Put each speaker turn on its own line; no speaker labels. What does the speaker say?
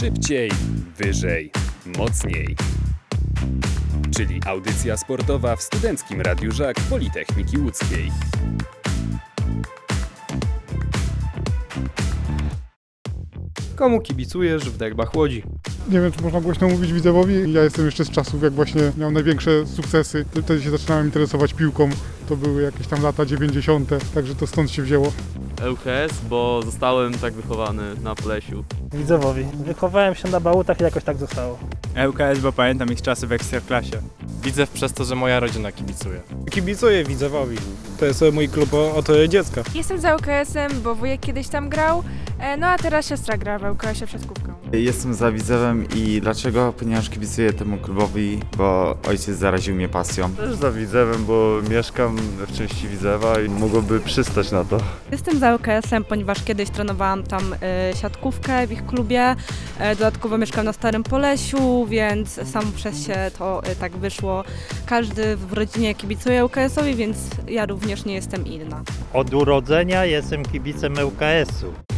Szybciej, wyżej, mocniej. Czyli audycja sportowa w Studenckim Radiu Żak Politechniki Łódzkiej.
Komu kibicujesz w derbach Łodzi?
Nie wiem, czy można głośno mówić widzowowi. Ja jestem jeszcze z czasów, jak właśnie miał największe sukcesy. Wtedy się zaczynałem interesować piłką. To były jakieś tam lata 90., także to stąd się wzięło.
ŁKS, bo zostałem tak wychowany na Plesiu.
Widzowowi. Wychowałem się na bałutach i jakoś tak zostało.
ŁKS, bo pamiętam ich czasy w Ekstraklasie.
Widzew przez to, że moja rodzina kibicuje.
Kibicuję Widzewowi. To jest mój klub od dziecka.
Jestem za UKS-em, bo wujek kiedyś tam grał, e, no a teraz siostra gra w UKS-ie przed kubką.
Jestem za Widzewem i dlaczego? Ponieważ kibicuję temu klubowi, bo ojciec zaraził mnie pasją.
Też za Widzewem, bo mieszkam w części Widzewa i mogłoby przystać na to.
Jestem za UKS-em, ponieważ kiedyś trenowałam tam e, siatkówkę w ich klubie. E, dodatkowo mieszkam na Starym Polesiu, więc sam przez się to e, tak wyszło. Każdy w rodzinie kibicuje UKS-owi, więc ja również nie jestem inna.
Od urodzenia jestem kibicem ŁKS-u.